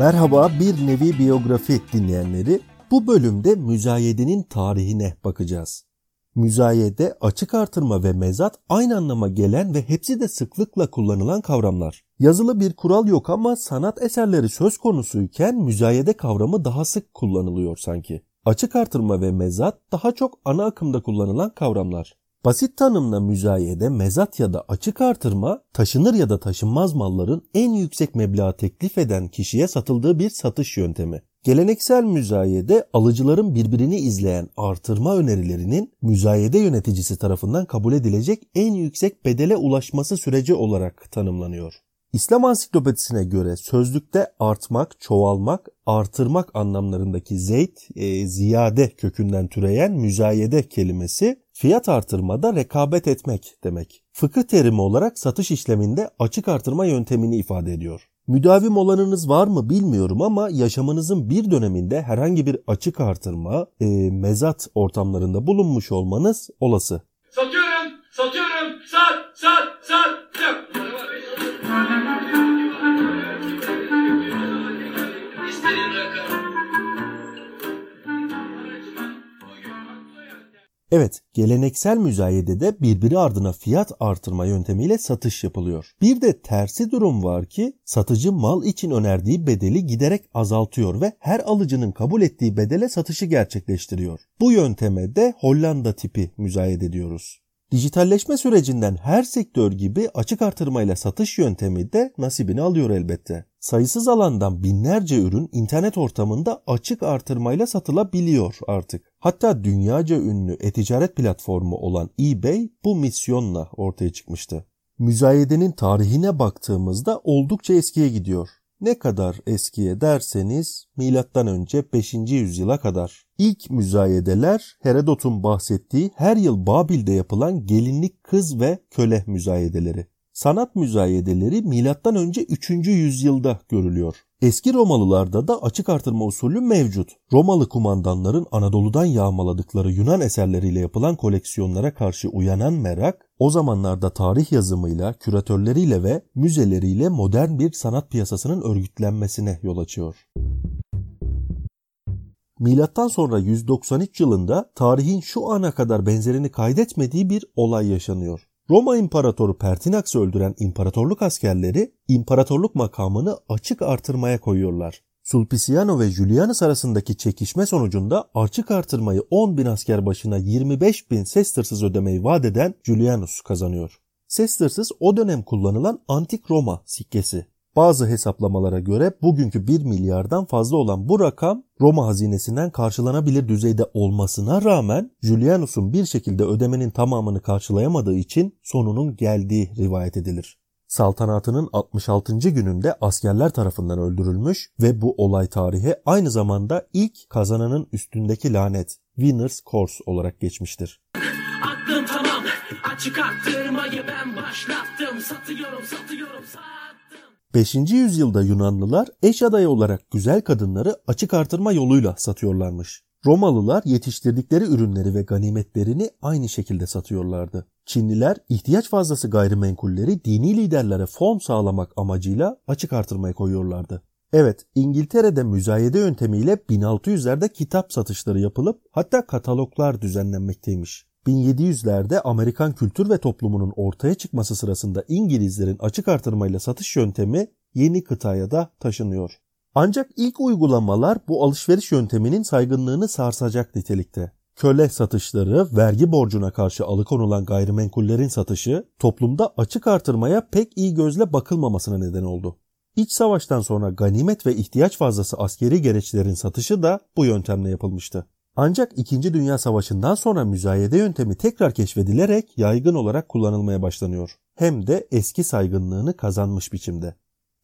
Merhaba bir nevi biyografi dinleyenleri. Bu bölümde müzayedenin tarihine bakacağız. Müzayede, açık artırma ve mezat aynı anlama gelen ve hepsi de sıklıkla kullanılan kavramlar. Yazılı bir kural yok ama sanat eserleri söz konusuyken müzayede kavramı daha sık kullanılıyor sanki. Açık artırma ve mezat daha çok ana akımda kullanılan kavramlar. Basit tanımla müzayede, mezat ya da açık artırma taşınır ya da taşınmaz malların en yüksek meblağ teklif eden kişiye satıldığı bir satış yöntemi. Geleneksel müzayede alıcıların birbirini izleyen artırma önerilerinin müzayede yöneticisi tarafından kabul edilecek en yüksek bedele ulaşması süreci olarak tanımlanıyor. İslam Ansiklopedisine göre sözlükte artmak, çoğalmak, artırmak anlamlarındaki zeyt, e, ziyade kökünden türeyen müzayede kelimesi fiyat artırmada rekabet etmek demek. Fıkıh terimi olarak satış işleminde açık artırma yöntemini ifade ediyor. Müdavim olanınız var mı bilmiyorum ama yaşamınızın bir döneminde herhangi bir açık artırma, e, mezat ortamlarında bulunmuş olmanız olası. Satıyorum, satıyorum, Evet, geleneksel müzayedede birbiri ardına fiyat artırma yöntemiyle satış yapılıyor. Bir de tersi durum var ki satıcı mal için önerdiği bedeli giderek azaltıyor ve her alıcının kabul ettiği bedele satışı gerçekleştiriyor. Bu yönteme de Hollanda tipi müzayede diyoruz. Dijitalleşme sürecinden her sektör gibi açık artırmayla satış yöntemi de nasibini alıyor elbette. Sayısız alandan binlerce ürün internet ortamında açık artırmayla satılabiliyor artık. Hatta dünyaca ünlü e-ticaret platformu olan eBay bu misyonla ortaya çıkmıştı. Müzayedenin tarihine baktığımızda oldukça eskiye gidiyor. Ne kadar eskiye derseniz milattan önce 5. yüzyıla kadar. İlk müzayedeler Herodot'un bahsettiği her yıl Babil'de yapılan gelinlik kız ve köle müzayedeleri. Sanat müzayedeleri milattan önce 3. yüzyılda görülüyor. Eski Romalılarda da açık artırma usulü mevcut. Romalı kumandanların Anadolu'dan yağmaladıkları Yunan eserleriyle yapılan koleksiyonlara karşı uyanan merak, o zamanlarda tarih yazımıyla, küratörleriyle ve müzeleriyle modern bir sanat piyasasının örgütlenmesine yol açıyor. Milattan sonra 193 yılında tarihin şu ana kadar benzerini kaydetmediği bir olay yaşanıyor. Roma İmparatoru Pertinax'ı öldüren imparatorluk askerleri imparatorluk makamını açık artırmaya koyuyorlar. Sulpiciano ve Julianus arasındaki çekişme sonucunda açık artırmayı 10 bin asker başına 25 bin sestersız ödemeyi vaat eden Julianus kazanıyor. Sestersız o dönem kullanılan antik Roma sikkesi. Bazı hesaplamalara göre bugünkü 1 milyardan fazla olan bu rakam Roma hazinesinden karşılanabilir düzeyde olmasına rağmen Julianus'un bir şekilde ödemenin tamamını karşılayamadığı için sonunun geldiği rivayet edilir. Saltanatının 66. gününde askerler tarafından öldürülmüş ve bu olay tarihe aynı zamanda ilk kazananın üstündeki lanet Winner's Curse olarak geçmiştir. Aklım tamam açık arttırmayı ben başlattım satıyorum satıyorum satıyorum. 5. yüzyılda Yunanlılar eş adayı olarak güzel kadınları açık artırma yoluyla satıyorlarmış. Romalılar yetiştirdikleri ürünleri ve ganimetlerini aynı şekilde satıyorlardı. Çinliler ihtiyaç fazlası gayrimenkulleri dini liderlere fon sağlamak amacıyla açık artırmaya koyuyorlardı. Evet, İngiltere'de müzayede yöntemiyle 1600'lerde kitap satışları yapılıp hatta kataloglar düzenlenmekteymiş. 1700'lerde Amerikan kültür ve toplumunun ortaya çıkması sırasında İngilizlerin açık artırmayla satış yöntemi yeni kıtaya da taşınıyor. Ancak ilk uygulamalar bu alışveriş yönteminin saygınlığını sarsacak nitelikte. Köle satışları, vergi borcuna karşı alıkonulan gayrimenkullerin satışı toplumda açık artırmaya pek iyi gözle bakılmamasına neden oldu. İç savaştan sonra ganimet ve ihtiyaç fazlası askeri gereçlerin satışı da bu yöntemle yapılmıştı. Ancak 2. Dünya Savaşı'ndan sonra müzayede yöntemi tekrar keşfedilerek yaygın olarak kullanılmaya başlanıyor. Hem de eski saygınlığını kazanmış biçimde.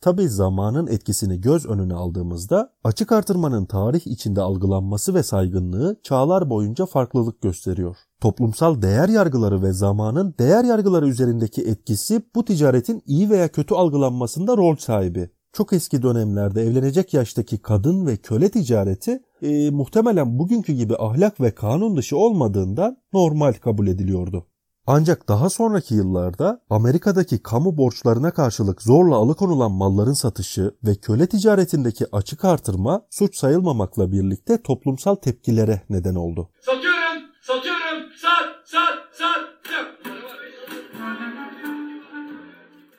Tabi zamanın etkisini göz önüne aldığımızda açık artırmanın tarih içinde algılanması ve saygınlığı çağlar boyunca farklılık gösteriyor. Toplumsal değer yargıları ve zamanın değer yargıları üzerindeki etkisi bu ticaretin iyi veya kötü algılanmasında rol sahibi. Çok eski dönemlerde evlenecek yaştaki kadın ve köle ticareti e, muhtemelen bugünkü gibi ahlak ve kanun dışı olmadığından normal kabul ediliyordu. Ancak daha sonraki yıllarda Amerika'daki kamu borçlarına karşılık zorla alıkonulan malların satışı ve köle ticaretindeki açık artırma suç sayılmamakla birlikte toplumsal tepkilere neden oldu. Satıyorum, satıyorum,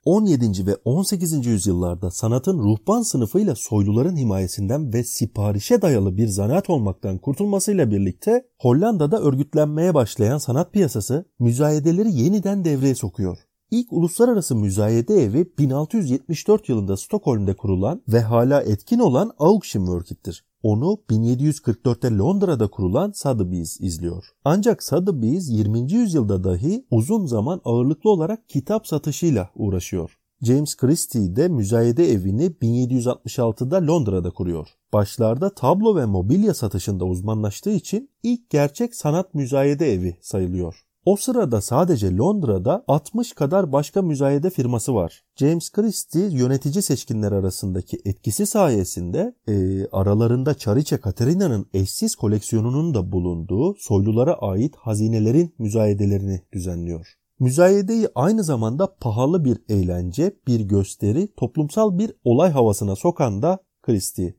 17. ve 18. yüzyıllarda sanatın ruhban sınıfıyla soyluların himayesinden ve siparişe dayalı bir zanaat olmaktan kurtulmasıyla birlikte Hollanda'da örgütlenmeye başlayan sanat piyasası müzayedeleri yeniden devreye sokuyor. İlk uluslararası müzayede evi 1674 yılında Stockholm'de kurulan ve hala etkin olan Auchinwork'tir. Onu 1744'te Londra'da kurulan Sotheby's izliyor. Ancak Sotheby's 20. yüzyılda dahi uzun zaman ağırlıklı olarak kitap satışıyla uğraşıyor. James Christie de müzayede evini 1766'da Londra'da kuruyor. Başlarda tablo ve mobilya satışında uzmanlaştığı için ilk gerçek sanat müzayede evi sayılıyor. O sırada sadece Londra'da 60 kadar başka müzayede firması var. James Christie yönetici seçkinler arasındaki etkisi sayesinde e, aralarında Çariçe Katerina'nın eşsiz koleksiyonunun da bulunduğu soylulara ait hazinelerin müzayedelerini düzenliyor. Müzayedeyi aynı zamanda pahalı bir eğlence, bir gösteri, toplumsal bir olay havasına sokan da Christie.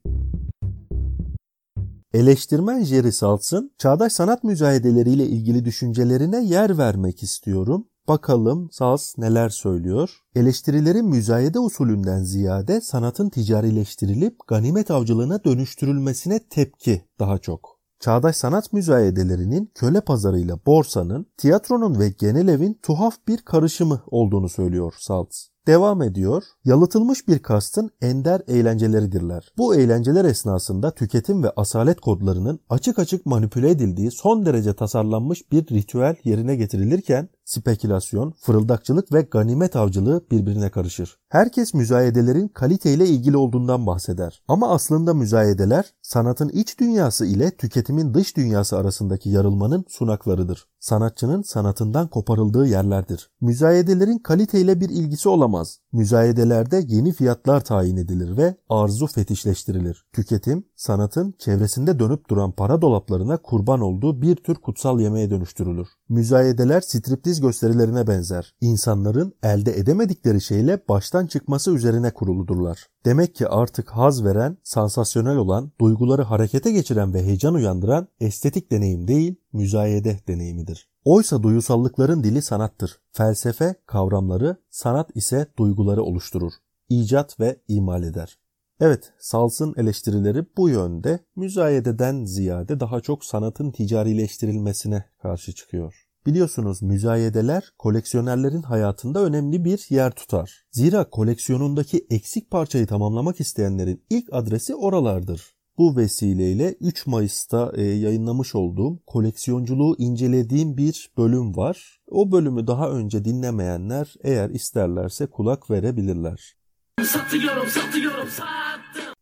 Eleştirmen Jerry Saltz'ın çağdaş sanat müzayedeleriyle ilgili düşüncelerine yer vermek istiyorum. Bakalım Salz neler söylüyor? Eleştirilerin müzayede usulünden ziyade sanatın ticarileştirilip ganimet avcılığına dönüştürülmesine tepki daha çok. Çağdaş sanat müzayedelerinin köle pazarıyla borsanın, tiyatronun ve genel evin tuhaf bir karışımı olduğunu söylüyor Salz. Devam ediyor. Yalıtılmış bir kastın ender eğlenceleridirler. Bu eğlenceler esnasında tüketim ve asalet kodlarının açık açık manipüle edildiği son derece tasarlanmış bir ritüel yerine getirilirken spekülasyon, fırıldakçılık ve ganimet avcılığı birbirine karışır. Herkes müzayedelerin kaliteyle ilgili olduğundan bahseder. Ama aslında müzayedeler sanatın iç dünyası ile tüketimin dış dünyası arasındaki yarılmanın sunaklarıdır. Sanatçının sanatından koparıldığı yerlerdir. Müzayedelerin kaliteyle bir ilgisi olamaz. Müzayedelerde yeni fiyatlar tayin edilir ve arzu fetişleştirilir. Tüketim, sanatın çevresinde dönüp duran para dolaplarına kurban olduğu bir tür kutsal yemeğe dönüştürülür. Müzayedeler striptiz gösterilerine benzer. İnsanların elde edemedikleri şeyle baştan çıkması üzerine kuruludurlar. Demek ki artık haz veren, sansasyonel olan, duyguları harekete geçiren ve heyecan uyandıran estetik deneyim değil, müzayede deneyimidir. Oysa duyusallıkların dili sanattır. Felsefe kavramları, sanat ise duyguları oluşturur. İcat ve imal eder. Evet, Sals'ın eleştirileri bu yönde müzayededen ziyade daha çok sanatın ticarileştirilmesine karşı çıkıyor. Biliyorsunuz müzayedeler koleksiyonerlerin hayatında önemli bir yer tutar. Zira koleksiyonundaki eksik parçayı tamamlamak isteyenlerin ilk adresi oralardır. Bu vesileyle 3 Mayıs'ta e, yayınlamış olduğum koleksiyonculuğu incelediğim bir bölüm var. O bölümü daha önce dinlemeyenler eğer isterlerse kulak verebilirler. Satıyorum, satıyorum, sattım.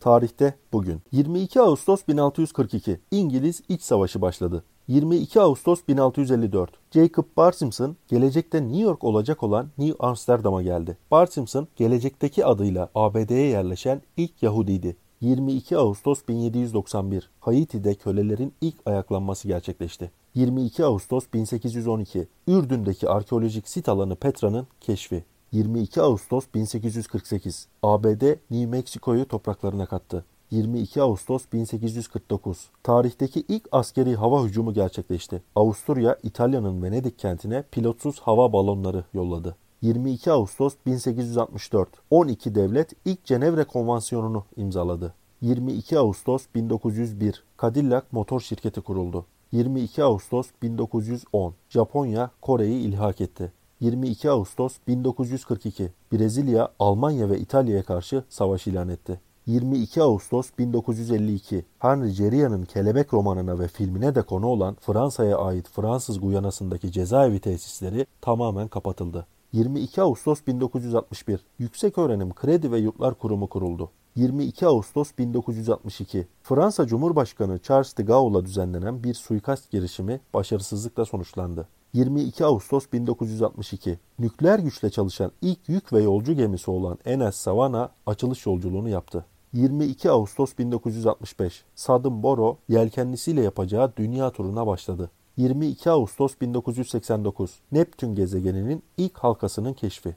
Tarihte bugün 22 Ağustos 1642 İngiliz İç Savaşı başladı. 22 Ağustos 1654 Jacob Barsimson gelecekte New York olacak olan New Amsterdam'a geldi. Barsimson gelecekteki adıyla ABD'ye yerleşen ilk Yahudiydi. 22 Ağustos 1791 Haiti'de kölelerin ilk ayaklanması gerçekleşti. 22 Ağustos 1812 Ürdün'deki arkeolojik sit alanı Petra'nın keşfi. 22 Ağustos 1848 ABD New Mexico'yu topraklarına kattı. 22 Ağustos 1849 tarihteki ilk askeri hava hücumu gerçekleşti. Avusturya İtalya'nın Venedik kentine pilotsuz hava balonları yolladı. 22 Ağustos 1864 12 devlet ilk Cenevre Konvansiyonu'nu imzaladı. 22 Ağustos 1901 Cadillac motor şirketi kuruldu. 22 Ağustos 1910 Japonya Kore'yi ilhak etti. 22 Ağustos 1942 Brezilya, Almanya ve İtalya'ya karşı savaş ilan etti. 22 Ağustos 1952 Henry Geria'nın Kelebek romanına ve filmine de konu olan Fransa'ya ait Fransız Guyana'sındaki cezaevi tesisleri tamamen kapatıldı. 22 Ağustos 1961 Yüksek Öğrenim Kredi ve Yurtlar Kurumu kuruldu. 22 Ağustos 1962 Fransa Cumhurbaşkanı Charles de Gaulle'a düzenlenen bir suikast girişimi başarısızlıkla sonuçlandı. 22 Ağustos 1962 nükleer güçle çalışan ilk yük ve yolcu gemisi olan NS Savannah açılış yolculuğunu yaptı. 22 Ağustos 1965 Sadım Boro yelkenlisiyle yapacağı dünya turuna başladı. 22 Ağustos 1989 Neptün gezegeninin ilk halkasının keşfi.